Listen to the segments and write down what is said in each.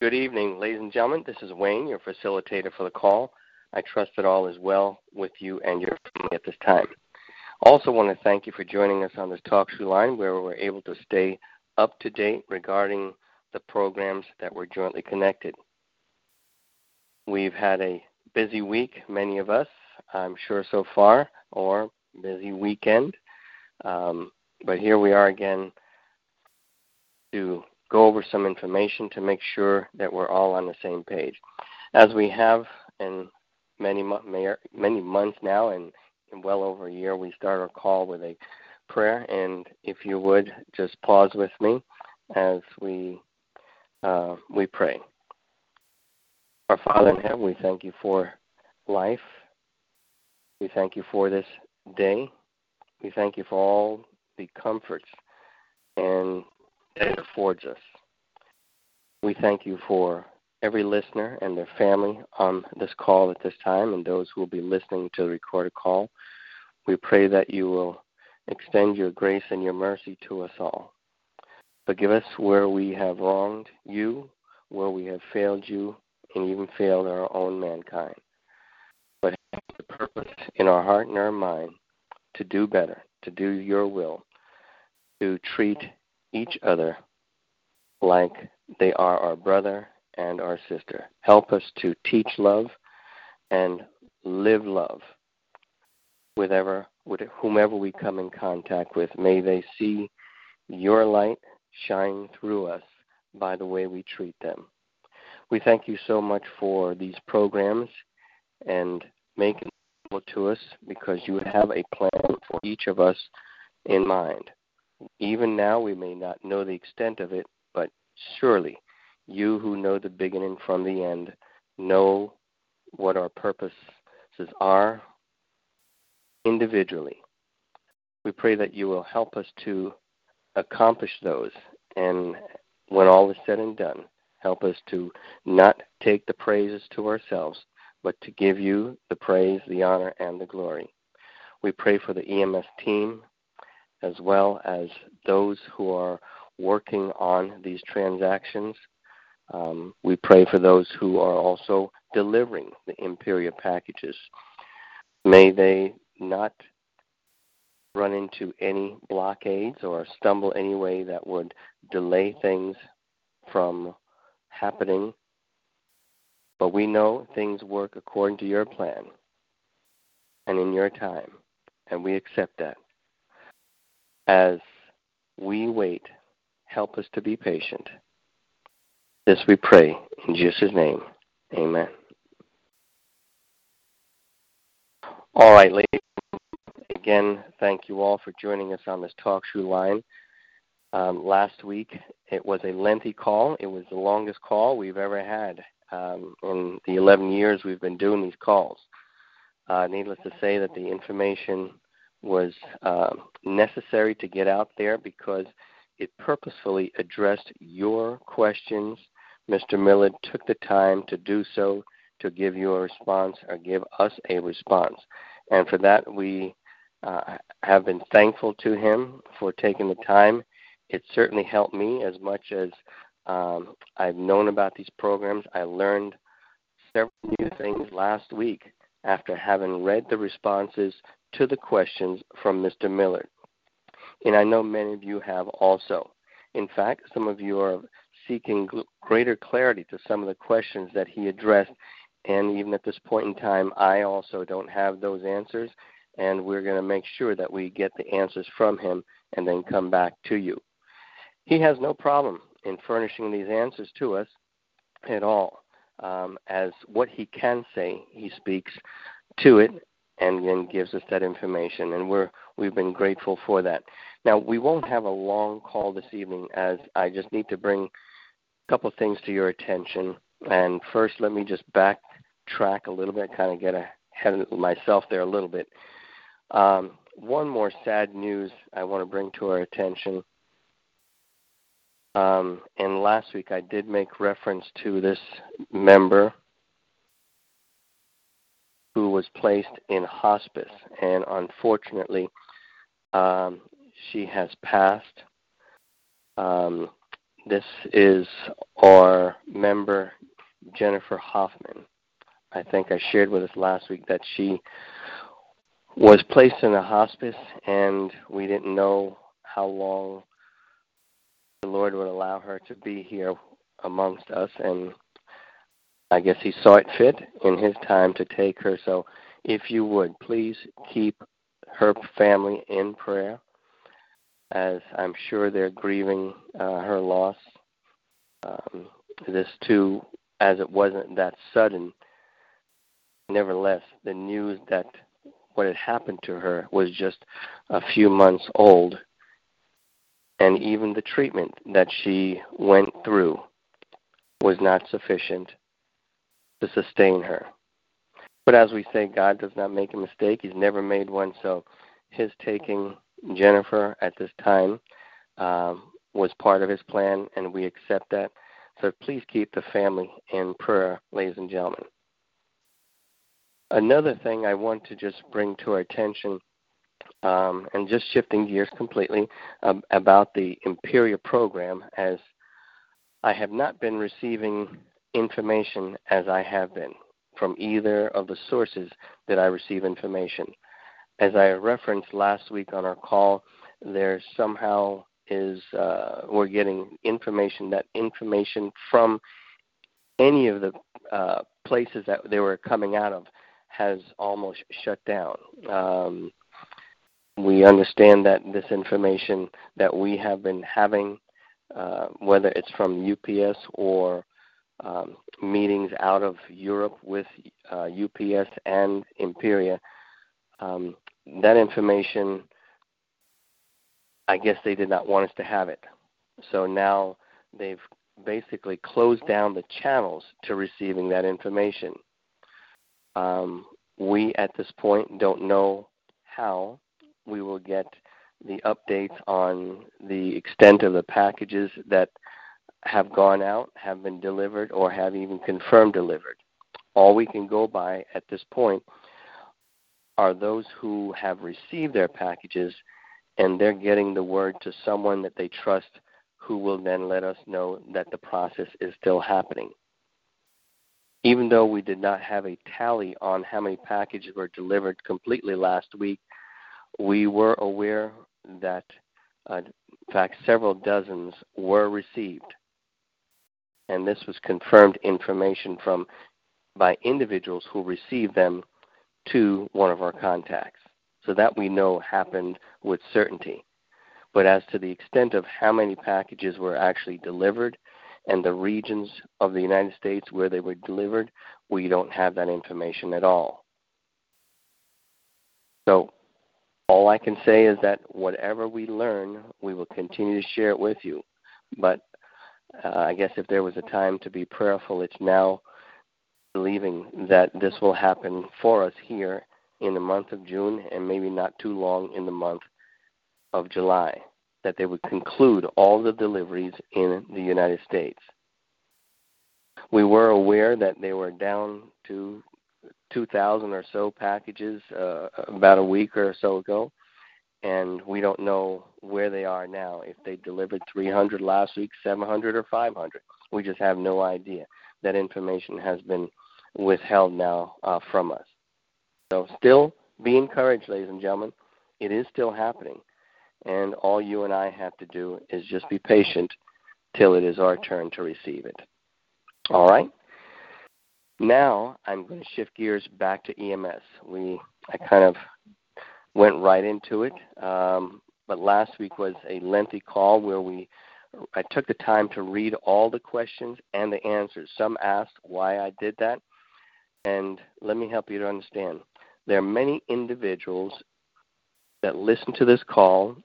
Good evening, ladies and gentlemen. This is Wayne, your facilitator for the call. I trust that all is well with you and your family at this time. Also, want to thank you for joining us on this talk show line where we're able to stay up to date regarding the programs that we're jointly connected. We've had a busy week, many of us, I'm sure so far, or busy weekend. Um, but here we are again to go over some information to make sure that we're all on the same page. As we have in many many months now, and in well over a year, we start our call with a prayer. And if you would just pause with me as we uh, we pray. Our Father in heaven, we thank you for life. We thank you for this day. We thank you for all the comforts and that it affords us. We thank you for every listener and their family on this call at this time and those who will be listening to the recorded call. We pray that you will extend your grace and your mercy to us all. Forgive us where we have wronged you, where we have failed you, and even failed our own mankind. But have the purpose in our heart and our mind to do better, to do your will, to treat each other like they are our brother and our sister. Help us to teach love and live love with, ever, with whomever we come in contact with. May they see your light shine through us by the way we treat them. We thank you so much for these programs and making them to us because you have a plan for each of us in mind. Even now, we may not know the extent of it, but surely you who know the beginning from the end know what our purposes are individually. We pray that you will help us to accomplish those, and when all is said and done, help us to not take the praises to ourselves, but to give you the praise, the honor, and the glory. We pray for the EMS team as well as those who are working on these transactions. Um, we pray for those who are also delivering the Imperial packages. May they not run into any blockades or stumble any way that would delay things from happening. But we know things work according to your plan and in your time, and we accept that. As we wait, help us to be patient. This we pray in Jesus' name. Amen. All right, ladies. Again, thank you all for joining us on this talk show line. Um, last week, it was a lengthy call. It was the longest call we've ever had um, in the 11 years we've been doing these calls. Uh, needless to say, that the information was uh, necessary to get out there because it purposefully addressed your questions. Mr. Millard took the time to do so to give you a response or give us a response. And for that, we uh, have been thankful to him for taking the time. It certainly helped me as much as um, I've known about these programs. I learned several new things last week after having read the responses to the questions from Mr. Millard. And I know many of you have also. In fact, some of you are seeking greater clarity to some of the questions that he addressed. And even at this point in time, I also don't have those answers and we're going to make sure that we get the answers from him and then come back to you. He has no problem in furnishing these answers to us at all. Um, as what he can say, he speaks to it and then gives us that information, and we're we've been grateful for that. Now we won't have a long call this evening, as I just need to bring a couple of things to your attention. And first, let me just backtrack a little bit, kind of get ahead of myself there a little bit. Um, one more sad news I want to bring to our attention. Um, and last week I did make reference to this member who was placed in hospice, and unfortunately, um, she has passed. Um, this is our member Jennifer Hoffman. I think I shared with us last week that she was placed in a hospice and we didn't know how long the Lord would allow her to be here amongst us and I guess he saw it fit in his time to take her. So if you would, please keep her family in prayer as I'm sure they're grieving uh, her loss. Um, this too, as it wasn't that sudden, nevertheless, the news that what had happened to her was just a few months old, and even the treatment that she went through was not sufficient to sustain her. But as we say, God does not make a mistake. He's never made one. So his taking Jennifer at this time um, was part of his plan, and we accept that. So please keep the family in prayer, ladies and gentlemen. Another thing I want to just bring to our attention, um, and just shifting gears completely, um, about the Imperia program, as I have not been receiving information as I have been from either of the sources that I receive information. As I referenced last week on our call, there somehow is uh, we're getting information that information from any of the uh, places that they were coming out of has almost shut down. Um, we understand that this information that we have been having, uh, whether it's from UPS or um, meetings out of Europe with uh, UPS and Imperia, um, that information, I guess they did not want us to have it. So now they've basically closed down the channels to receiving that information. Um, we at this point don't know how we will get the updates on the extent of the packages that have gone out, have been delivered, or have even confirmed delivered. All we can go by at this point are those who have received their packages and they're getting the word to someone that they trust who will then let us know that the process is still happening. Even though we did not have a tally on how many packages were delivered completely last week, we were aware that, uh, in fact, several dozens were received and this was confirmed information from by individuals who received them to one of our contacts. So that we know happened with certainty. But as to the extent of how many packages were actually delivered and the regions of the United States where they were delivered, we don't have that information at all. So all I can say is that whatever we learn, we will continue to share it with you. But uh, I guess if there was a time to be prayerful, it's now believing that this will happen for us here in the month of June and maybe not too long in the month of July, that they would conclude all the deliveries in the United States. We were aware that they were down to 2,000 or so packages uh, about a week or so ago, and we don't know where they are now. If they delivered 300 last week, 700, or 500, we just have no idea. That information has been withheld now uh, from us. So, still be encouraged, ladies and gentlemen. It is still happening, and all you and I have to do is just be patient till it is our turn to receive it. All right. Now I'm going to shift gears back to EMS. We I kind of went right into it. Um, but last week was a lengthy call where we I took the time to read all the questions and the answers. Some asked why I did that, and let me help you to understand. There are many individuals that listen to this call,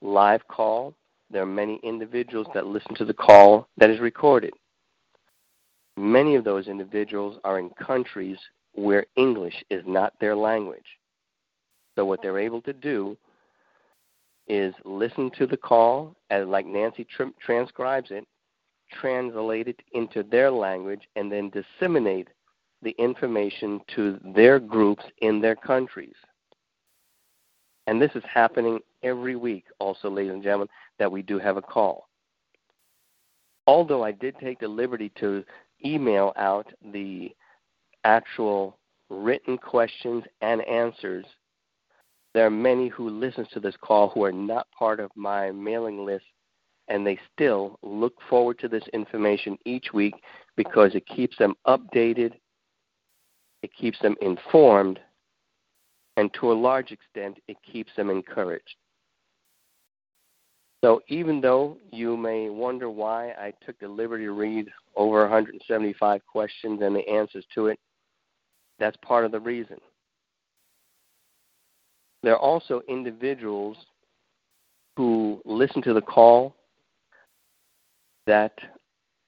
live call. There are many individuals that listen to the call that is recorded. Many of those individuals are in countries where English is not their language. So what they're able to do is listen to the call, as like Nancy tr- transcribes it, translate it into their language, and then disseminate the information to their groups in their countries. And this is happening every week, also, ladies and gentlemen, that we do have a call. although I did take the liberty to email out the actual written questions and answers, there are many who listen to this call who are not part of my mailing list and they still look forward to this information each week because it keeps them updated, it keeps them informed, and to a large extent, it keeps them encouraged. So even though you may wonder why I took the liberty to read over 175 questions and the answers to it, that's part of the reason. There are also individuals who listen to the call that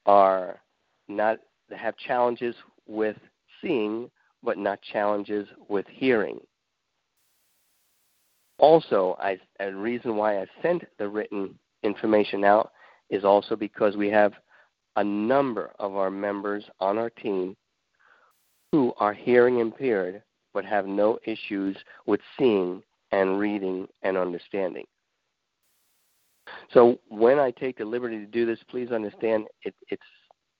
are not have challenges with seeing but not challenges with hearing. Also, I, a reason why I sent the written information out is also because we have a number of our members on our team who are hearing impaired but have no issues with seeing and reading and understanding. So when I take the liberty to do this, please understand it, it's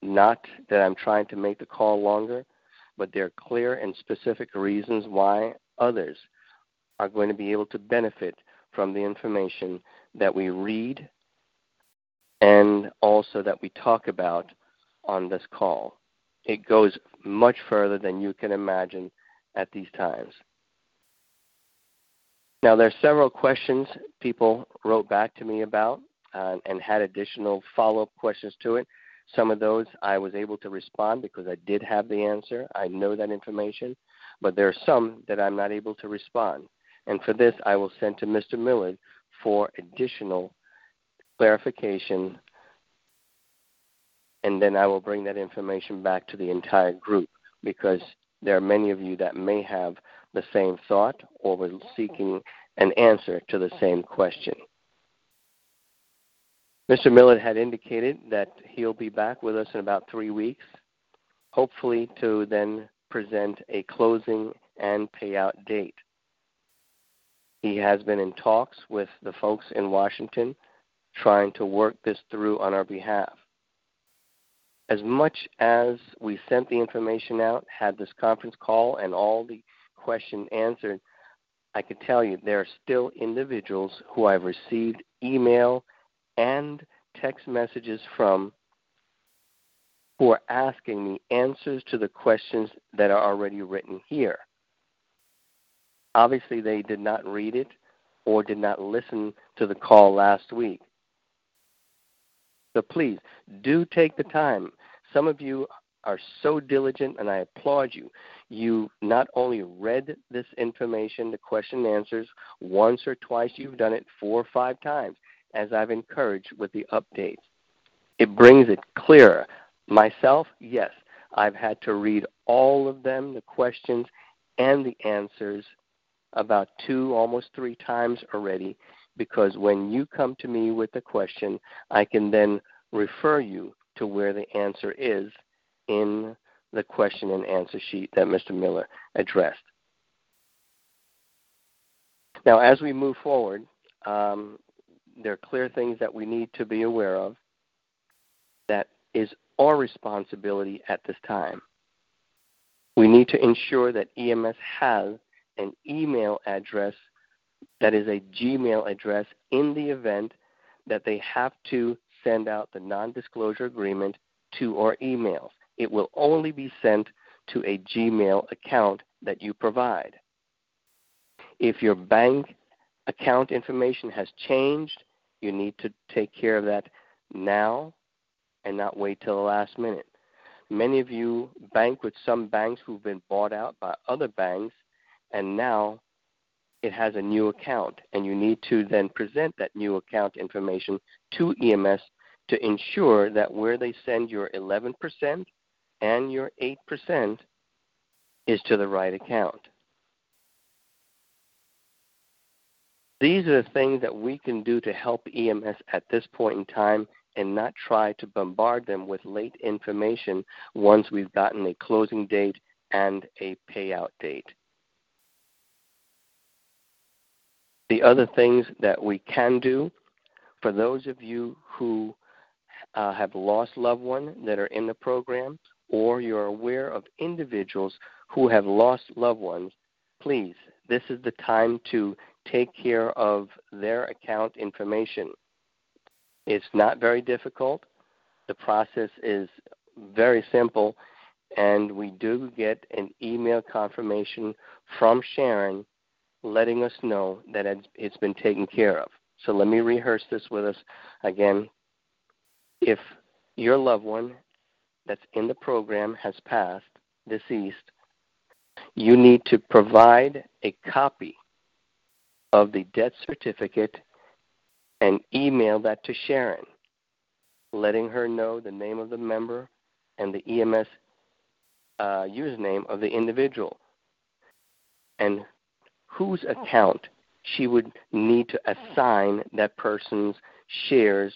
not that I'm trying to make the call longer, but there are clear and specific reasons why others are going to be able to benefit from the information that we read and also that we talk about on this call. It goes much further than you can imagine at these times. Now, there are several questions people wrote back to me about uh, and had additional follow up questions to it. Some of those I was able to respond because I did have the answer. I know that information. But there are some that I'm not able to respond. And for this, I will send to Mr. Millard for additional clarification. And then I will bring that information back to the entire group because there are many of you that may have the same thought or were seeking an answer to the same question. Mr. Millard had indicated that he'll be back with us in about three weeks, hopefully to then present a closing and payout date. He has been in talks with the folks in Washington trying to work this through on our behalf. As much as we sent the information out, had this conference call, and all the questions answered, I can tell you there are still individuals who I've received email and text messages from who are asking me answers to the questions that are already written here. Obviously, they did not read it or did not listen to the call last week. So please do take the time. Some of you are so diligent, and I applaud you. You not only read this information, the question and answers, once or twice, you've done it four or five times, as I've encouraged with the updates. It brings it clearer. Myself, yes, I've had to read all of them, the questions and the answers, about two, almost three times already, because when you come to me with a question, I can then refer you to where the answer is in the question and answer sheet that Mr. Millard addressed. Now, as we move forward, um, there are clear things that we need to be aware of that is our responsibility at this time. We need to ensure that EMS has an email address that is a Gmail address in the event that they have to send out the non disclosure agreement to our emails. It will only be sent to a Gmail account that you provide. If your bank account information has changed, you need to take care of that now and not wait till the last minute. Many of you bank with some banks who've been bought out by other banks, and now it has a new account, and you need to then present that new account information to EMS to ensure that where they send your 11% and your 8% is to the right account. These are the things that we can do to help EMS at this point in time and not try to bombard them with late information once we've gotten a closing date and a payout date. The other things that we can do for those of you who uh, have lost loved ones that are in the program, or you're aware of individuals who have lost loved ones, please, this is the time to take care of their account information. It's not very difficult. The process is very simple, and we do get an email confirmation from Sharon letting us know that it's been taken care of. So let me rehearse this with us again. If your loved one that's in the program has passed, deceased, you need to provide a copy of the death certificate and email that to Sharon, letting her know the name of the member and the EMS uh, username of the individual and whose oh. account she would need to oh. assign that person's shares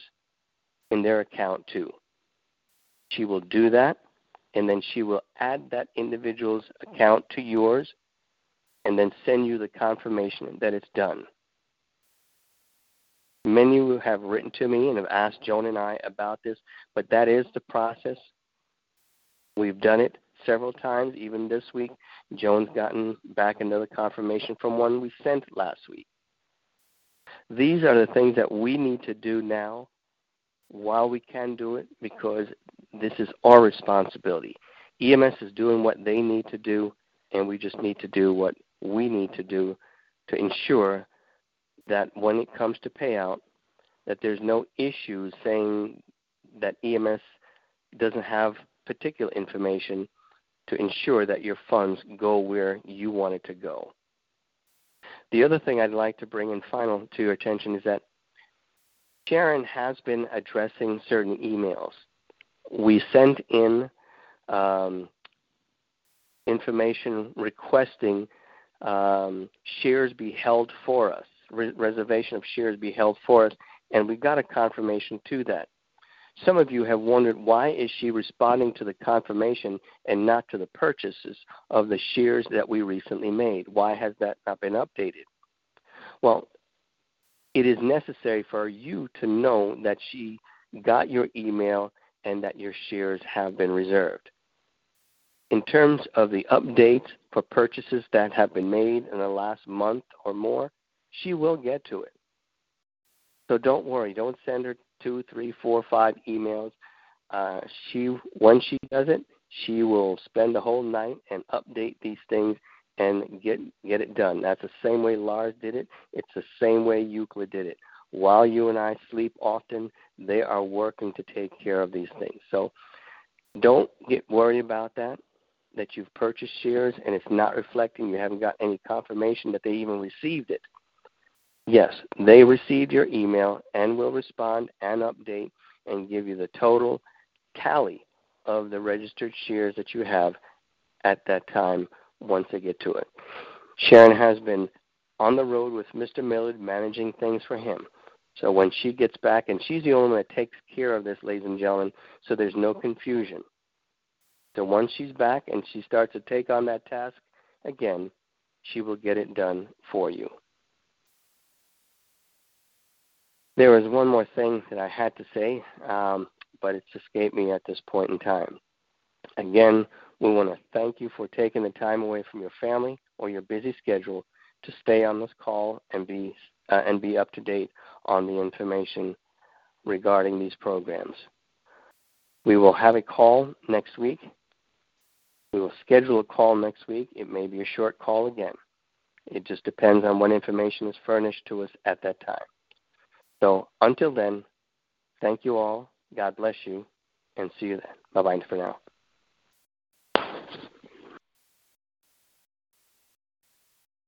in their account to. She will do that, and then she will add that individual's oh. account to yours and then send you the confirmation that it's done. Many who have written to me and have asked Joan and I about this, but that is the process. We've done it several times, even this week. Joan's gotten back another confirmation from one we sent last week. These are the things that we need to do now while we can do it because this is our responsibility. EMS is doing what they need to do, and we just need to do what we need to do to ensure that when it comes to payout, that there's no issues saying that EMS doesn't have particular information to ensure that your funds go where you want it to go. The other thing I'd like to bring in final to your attention is that Sharon has been addressing certain emails. We sent in um, information requesting um, shares be held for us, re- reservation of shares be held for us, and we got a confirmation to that. Some of you have wondered why is she responding to the confirmation and not to the purchases of the shares that we recently made? Why has that not been updated? Well, it is necessary for you to know that she got your email and that your shares have been reserved. In terms of the updates for purchases that have been made in the last month or more, she will get to it. So don't worry. Don't send her two, three, four, five emails. Uh, she when she does it, she will spend the whole night and update these things and get get it done. That's the same way Lars did it. It's the same way Euclid did it. While you and I sleep often, they are working to take care of these things. So don't get worried about that. That you've purchased shares and it's not reflecting. You haven't got any confirmation that they even received it. Yes, they received your email and will respond and update and give you the total tally of the registered shares that you have at that time once they get to it. Sharon has been on the road with Mr. Millard managing things for him. So when she gets back, and she's the only one that takes care of this, ladies and gentlemen, so there's no confusion. So once she's back and she starts to take on that task, again, she will get it done for you. There was one more thing that I had to say, um, but it's escaped me at this point in time. Again, we want to thank you for taking the time away from your family or your busy schedule to stay on this call and be uh, and be up to date on the information regarding these programs. We will have a call next week. We will schedule a call next week. It may be a short call again. It just depends on what information is furnished to us at that time. So until then, thank you all. God bless you, and see you then. Bye bye for now.